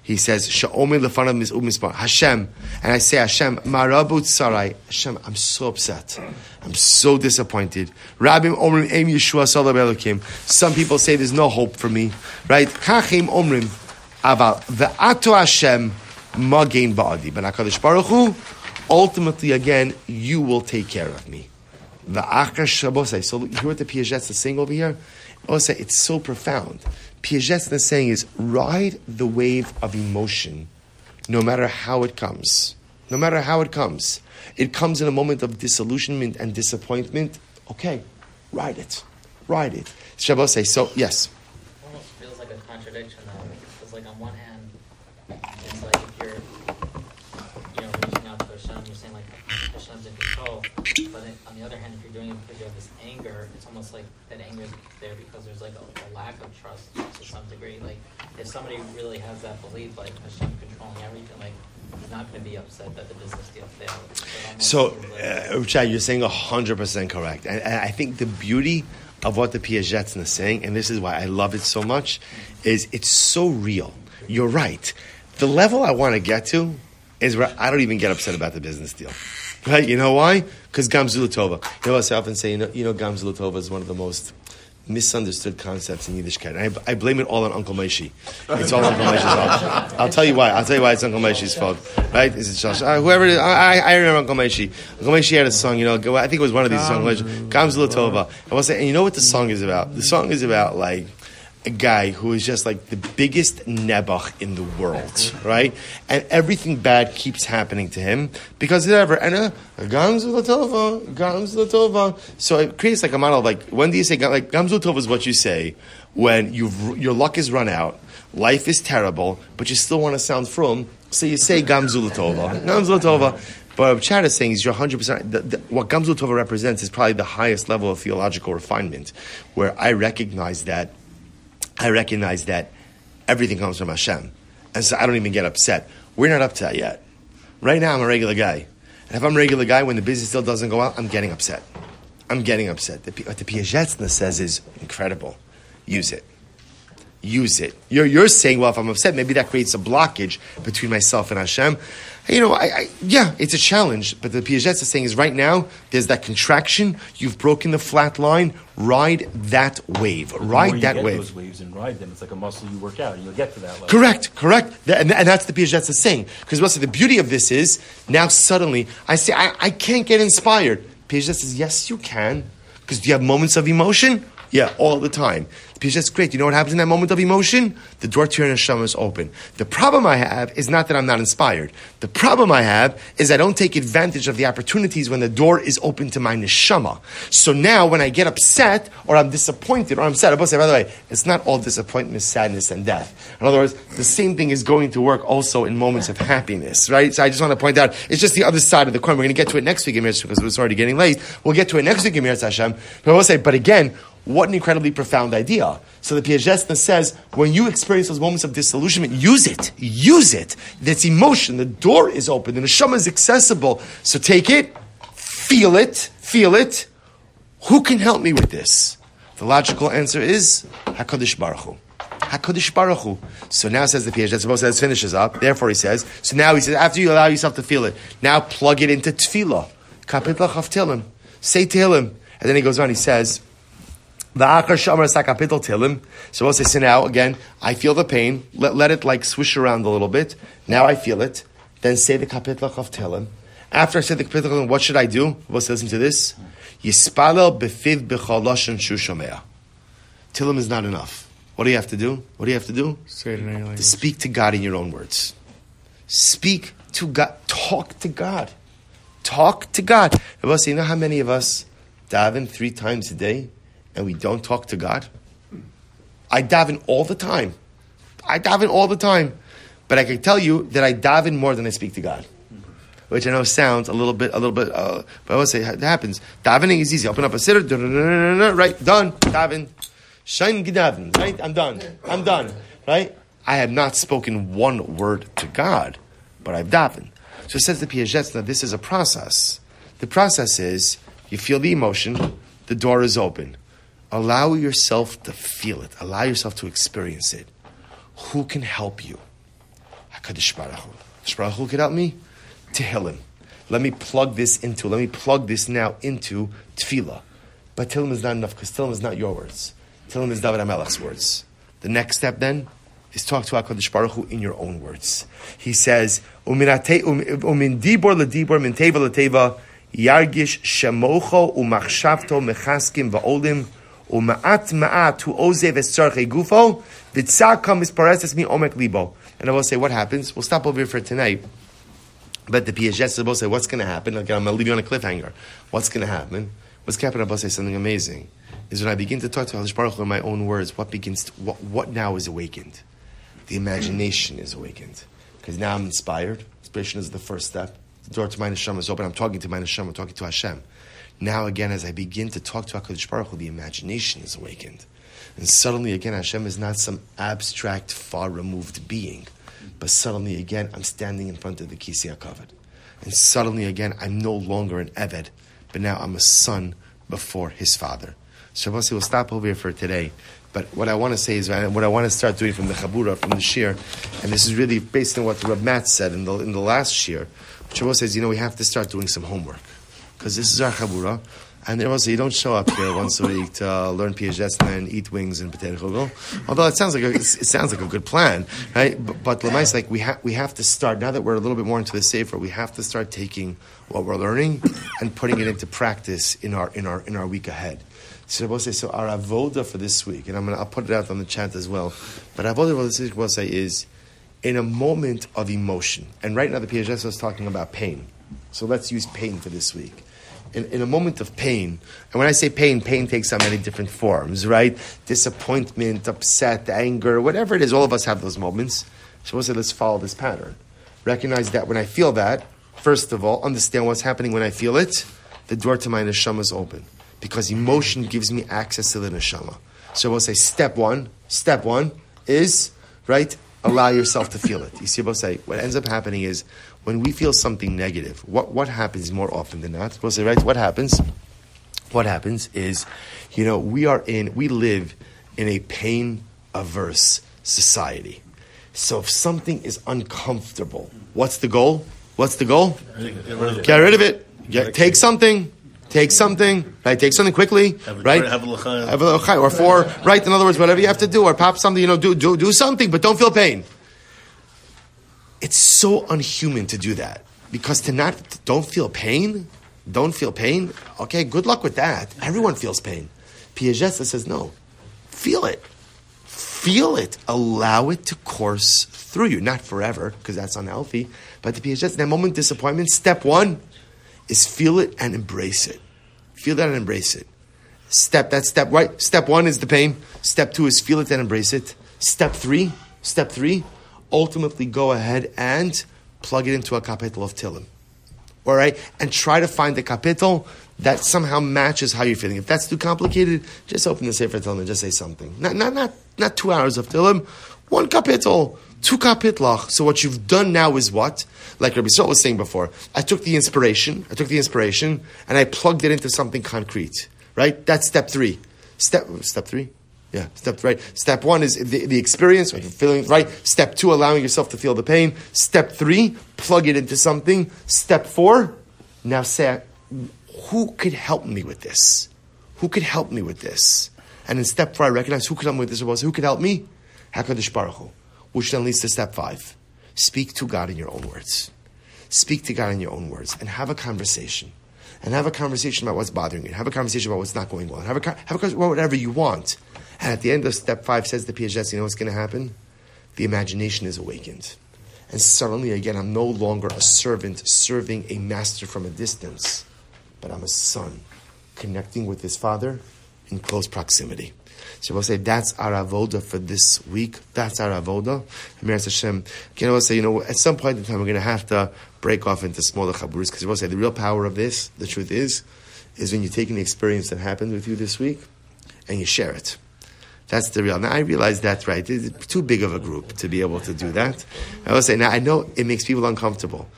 He says, Sha'omi lefanav mis u'mispar. Hashem. And I say, Hashem, marabut sarai. Hashem, I'm so upset. I'm so disappointed. Rabim omrim em Yeshua salav elokim. Some people say there's no hope for me. Right? Kachim omrim. Aval ve'ato Hashem magain ba'adi. But HaKadosh Baruch Hu, ultimately, again, you will take care of me. Va'achar shabosai. So you hear what the Piaget's saying over here? Oh, also, it's so profound. Piaget's is saying is ride the wave of emotion, no matter how it comes. No matter how it comes. It comes in a moment of disillusionment and disappointment. Okay, ride it. Ride it. Shabbosai. So, yes. almost feels like a contradiction though, because like on one hand, it's like if you're, you know, reaching out to Hashem, you're saying like Hashem's in control, but then on the other hand, if you're doing it because you have this anger, it's almost there because there's like a, a lack of trust to some degree. Like if somebody really has that belief, like Hashem controlling everything, like he's not going to be upset that the business deal failed. So, uh, you're saying 100% correct. And, and I think the beauty of what the Piaget's is saying, and this is why I love it so much, is it's so real. You're right. The level I want to get to is where I don't even get upset about the business deal. Right? You know why? Because Gamzulatova. You know I often say? You know, you know Gamzulatova is one of the most misunderstood concepts in Yiddishkeit. I, I blame it all on Uncle Moshe. It's all Uncle Moshe's fault. I'll tell you why. I'll tell you why it's Uncle Moshe's fault. Right? Is it Josh? Uh, whoever it is, I, I remember Uncle Moshe. Uncle Moshe had a song, you know, I think it was one of these songs, Gamzula Tova. I was saying, and you know what the song is about? The song is about like, a guy who is just like the biggest nebuch in the world, right? And everything bad keeps happening to him because ever and uh, gamzu latova, gamzu latova. So it creates like a model of like when do you say like gamzu latova is what you say when you your luck is run out, life is terrible, but you still want to sound from. So you say gamzu latova, gamzu latova. But what Chad is saying is you're 100%, what Gamzu represents is probably the highest level of theological refinement, where I recognize that I recognize that everything comes from Hashem. And so I don't even get upset. We're not up to that yet. Right now, I'm a regular guy. And if I'm a regular guy, when the business still doesn't go out, I'm getting upset. I'm getting upset. The, what the Piaseczna says is incredible. Use it. Use it. You're, you're saying, well, if I'm upset, maybe that creates a blockage between myself and Hashem you know, I, I, yeah, it's a challenge. But the Piaget is saying is right now there's that contraction. You've broken the flat line. Ride that wave. Ride that wave. Those waves and ride them. It's like a muscle you work out, and you'll get to that. Level. Correct, correct. And, and that's the Piaget is saying because what's the beauty of this is now suddenly I say I, I can't get inspired. Piaget says yes, you can because do you have moments of emotion? Yeah, all the time. Because that's great. You know what happens in that moment of emotion? The door to your neshama is open. The problem I have is not that I'm not inspired. The problem I have is I don't take advantage of the opportunities when the door is open to my neshama. So now when I get upset or I'm disappointed or I'm sad, I will say, by the way, it's not all disappointment, sadness, and death. In other words, the same thing is going to work also in moments of happiness, right? So I just want to point out, it's just the other side of the coin. We're going to get to it next week, because it's already getting late. We'll get to it next week, Hashem. But I will say, but again, what an incredibly profound idea. So the Piaseczna says, when you experience those moments of disillusionment, use it. Use it. That's emotion. The door is open. The neshama is accessible. So take it, feel it, feel it. Who can help me with this? The logical answer is HaKadosh Baruch Hu. HaKadosh Baruch Hu. So now says the Piaget, suppose that finishes up. Therefore he says, so now he says, after you allow yourself to feel it, now plug it into tefillah. Kapitla Chavtilim. Say Tehillim. And then he goes on, he says, the Achar Shamar Sakapital Tilim. So we'll say, sit now again, I feel the pain. Let, let it like swish around a little bit. Now I feel it. Then say the Kapitlach of Tilim. After I say the Kapitlach, what should I do? We'll listen to this. Yispalel befiv b'chaloshin shushomea. Tilim is not enough. What do you have to do? What do you have to do? Say it in language. To speak to God in your own words. Speak to God. Talk to God. Talk to God. You know how many of us daven three times a day? And we don't talk to God? I daven all the time. I daven all the time. But I can tell you that I daven more than I speak to God. Which I know sounds a little bit, a little bit, uh, but I will say it happens. Davening is easy. Open up a sitter, right? Done. Daven. Shine gedaven. Right? I'm done. I'm done. Right? I have not spoken one word to God, but I've davened. So it says the Piaget that this is a process. The process is you feel the emotion, the door is open. Allow yourself to feel it. Allow yourself to experience it. Who can help you? HaKadosh Baruch Hu. Baruch Hu can help me? Tehillim. Let me plug this into, let me plug this now into tefillah. But Tehillim is not enough because Tehillim is not your words. Tehillim is David HaMelech's words. The next step then is talk to HaKadosh Baruch Hu in your own words. He says, Umin um, dibor ledibor, min teva leteva, yargish shemocho umachshavto mechaskim va'olim, U'ma'at ma'at hu ozev gufo, v'tzaka mispareses mi omek libo. And I will say, what happens? We'll stop over here for tonight. But the Piaget will say, what's going to happen? Okay, I'm going to leave you on a cliffhanger. What's going to happen? What's going to happen? I'll say something amazing. Is when I begin to talk to Halish Baruch in my own words, what begins, to, what, what now is awakened? The imagination is awakened. Because now I'm inspired. Inspiration is the first step. The door to my neshama is open. I'm talking to my neshama. I'm talking to Hashem. Now again, as I begin to talk to HaKadosh Baruch Hu, the imagination is awakened. And suddenly again, Hashem is not some abstract, far removed being. But suddenly again, I'm standing in front of the Kisei HaKavod. And suddenly again, I'm no longer an Eved, but now I'm a son before his father. So we'll stop over here for today. But what I want to say is, what I want to start doing from the Chabura, from the Shir, and this is really based on what Rab Matt said in the, in the last Shir, Shavuot says, you know, we have to start doing some homework because this is our chabura. And there also, you don't show up here once a week to uh, learn Piaget and eat wings and potato chugel. Although it sounds like a, it sounds like a good plan, right? But, but Lamais, like we have we have to start now that we're a little bit more into the safer. We have to start taking what we're learning and putting it into practice in our in our in our week ahead. So say so our avoda for this week, and I'm gonna I'll put it out on the chat as well. But avoda for this week will say is in a moment of emotion, and right now the Piaget is talking about pain. So let's use pain for this week in, in a moment of pain, and when I say pain, pain takes on many different forms, right? Disappointment, upset, anger, whatever it is, all of us have those moments. So we'll say, let's follow this pattern. Recognize that when I feel that, first of all, understand what's happening when I feel it, the door to my neshama is open. Because emotion gives me access to the neshama. So we'll say, step one, step one is, right, allow yourself to feel it. You see, we'll say, what ends up happening is when we feel something negative, what, what happens more often than not? We'll say, right, what happens? What happens is, you know, we are in, we live in a pain averse society. So if something is uncomfortable, what's the goal? What's the goal? Get rid of it. Get, take something. Take something, right? Take something quickly, right? Have a l'chaim. Have a l'chaim. Or for, right? In other words, whatever you have to do, or pop something, you know, do, do, do something, but don't feel pain. It's so unhuman to do that because to not don't feel pain, don't feel pain. Okay, good luck with that. Everyone feels pain. Piaget says no, feel it, feel it, allow it to course through you, not forever because that's unhealthy. But the Piaget, that moment of disappointment, step one is feel it and embrace it. Feel that and embrace it. Step that step right. Step one is the pain. Step two is feel it and embrace it. Step three, step three, ultimately go ahead and plug it into a capital of Tilim. All right? And try to find a capital that somehow matches how you're feeling. If that's too complicated, just open the Sefer Tilim and just say something. Not, not, not, not two hours of Tilim, one capital, two kapitlach. So what you've done now is what? Like Rabbi Sol was saying before, I took the inspiration, I took the inspiration, and I plugged it into something concrete. Right? That's step three. Step, step three? Yeah, step right. Step one is the, the experience, feeling right. Step two, allowing yourself to feel the pain. Step three, plug it into something. Step four, now say, who could help me with this? Who could help me with this? And in step four, I recognize who could help me with this. Was who could help me? Hakadosh Baruch Hu. Which then leads to step five: speak to God in your own words. Speak to God in your own words and have a conversation. And have a conversation about what's bothering you. Have a conversation about what's not going well. Have a, have a conversation about whatever you want. And at the end of step five says the Piaget, you know what's going to happen? The imagination is awakened. And suddenly, again, I'm no longer a servant serving a master from a distance, but I'm a son connecting with his father in close proximity. So we'll say that's our avoda for this week. That's our avoda. Amir Hashem. Again, we'll say, you know, at some point in time, we're going to have to break off into smaller chaburis because we'll say the real power of this, the truth is, is when you take an experience that happened with you this week and you share it. That's the real. Now I realize that's right. It's too big of a group to be able to do that. I will say now I know it makes people uncomfortable.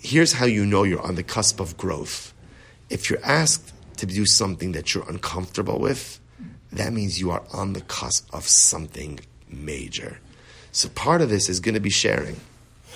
Here's how you know you're on the cusp of growth. If you're asked to do something that you're uncomfortable with, that means you are on the cusp of something major. So part of this is going to be sharing,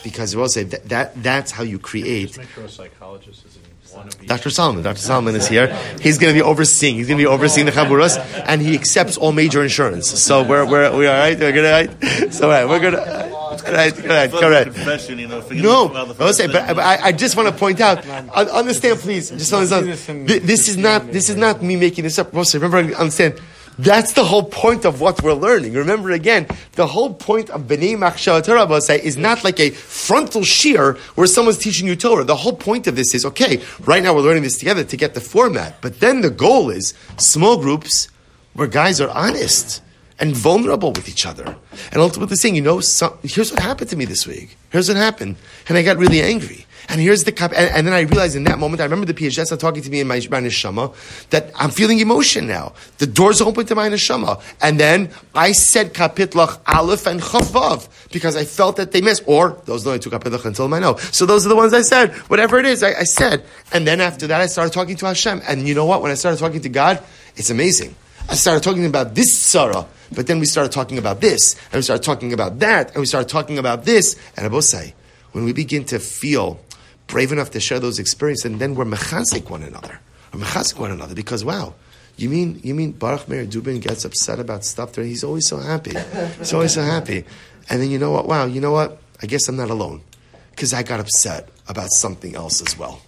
because we'll say that, that that's how you create. Just make sure a psychologist is in one of each. Dr. Solomon. Dr. Solomon is here. He's going to be overseeing. He's going to be overseeing the chaburas, and he accepts all major insurance. So we're we're we all right. We're good, right? So all right, we're good. Right, correct, correct. Confession, you know, No, me I was saying, but first I, I just want to point out. Uh, understand, please. Just understand. This is not. This is not me making this up. Mostly, remember, understand. That's the whole point of what we're learning. Remember again, the whole point of B'nai Machshav Torah say is not like a frontal shear where someone's teaching you Torah. The whole point of this is okay. Right now, we're learning this together to get the format, but then the goal is small groups where guys are honest and vulnerable with each other. And ultimately saying, you know, some, here's what happened to me this week. Here's what happened. And I got really angry. And here's the cup. And, and then I realized in that moment, I remember the PHS talking to me in my, my neshama, that I'm feeling emotion now. The door's open to my neshama. And then I said kapitlach aleph and chavav because I felt that they missed. Or those are the only two kapitlach until I know. So those are the ones I said. Whatever it is, I, I said. And then after that, I started talking to Hashem. And you know what? When I started talking to God, it's amazing. I started talking about this Sarah, but then we started talking about this, and we started talking about that, and we started talking about this. And I both say, when we begin to feel brave enough to share those experiences, and then we're mechazik one another. We're mechasik one another because wow, you mean you mean Baruch Meir Dubin gets upset about stuff that he's always so happy. He's always so happy. And then you know what? Wow, you know what? I guess I'm not alone because I got upset about something else as well.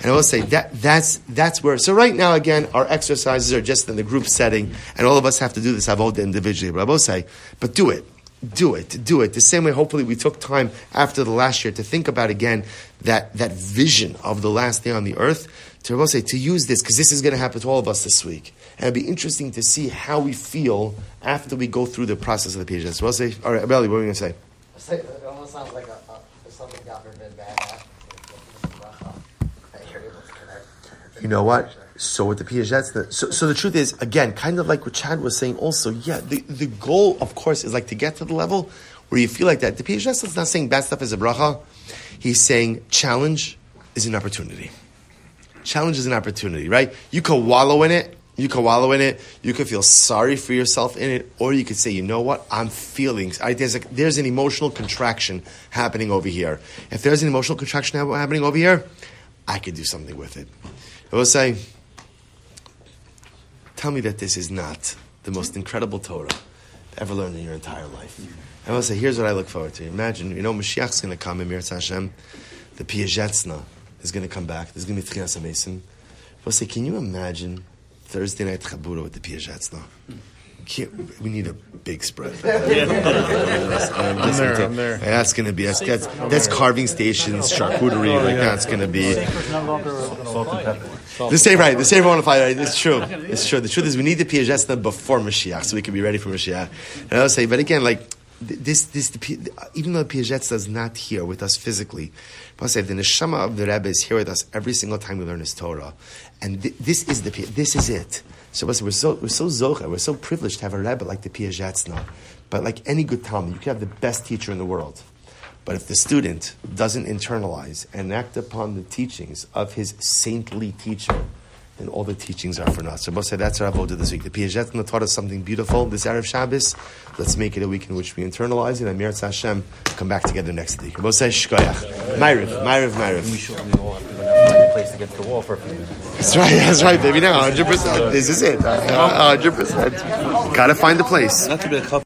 And I will say that that's that's where. So right now, again, our exercises are just in the group setting, and all of us have to do this avoda individually. But I will say, but do it, do it, do it. The same way, hopefully, we took time after the last year to think about again that that vision of the last day on the earth. To say to use this because this is going to happen to all of us this week, and it'll be interesting to see how we feel after we go through the process of the. So I'll say, all right, Abeli, what are we going to say? It almost sounds like something God bad. You know what? So with the Piaget's, the, so, so the truth is, again, kind of like what Chad was saying also, yeah, the, the goal, of course, is like to get to the level where you feel like that. The Piaget's is not saying bad stuff is a bracha. He's saying challenge is an opportunity. Challenge is an opportunity, right? You can wallow in it, you can wallow in it. You can feel sorry for yourself in it, or you could say, you know what? I'm feeling. I, there's, a, there's an emotional contraction happening over here. If there's an emotional contraction happening over here, I could do something with it. I will say, tell me that this is not the most incredible Torah ever learned in your entire life. I will say, here's what I look forward to. Imagine, you know, Mashiach's going to come in Mirz Hashem. The Piaseczna is going to come back. There's going to be Tchias Mason. I will say, can you imagine Thursday night Chabura with the Piaseczna? We need a big spread. I'm, there, I'm there. That's going to be that's, that's, that's carving stations, charcuterie. Like that's going to be. The same right. The same one right? It's true. It's true. The truth is, we need the Piaseczna before Mashiach, so we can be ready for Mashiach. And I'll say, but again, like this, this, the, even though the Piaseczna is not here with us physically, I'll say the neshama of the Rebbe is here with us every single time we learn his Torah, and th- this is the this is it. So we're so we're so zocha, we're so privileged to have a rebbe like the Piaseczna. But like any good Talmud, you can have the best teacher in the world. But if the student doesn't internalize and act upon the teachings of his saintly teacher, then all the teachings are for naught. So say that's our avodah this week. The Piaseczna taught us something beautiful this Erev Shabbos. Let's make it a week in which we internalize it. And Mirz Hashem, come back together next week. Say shkoyach. Myriv, Myriv, Myriv. We should we to find a place against the wall for a few minutes. That's right, that's right, baby. Now, 100%. This is it. 100%. Gotta find the place.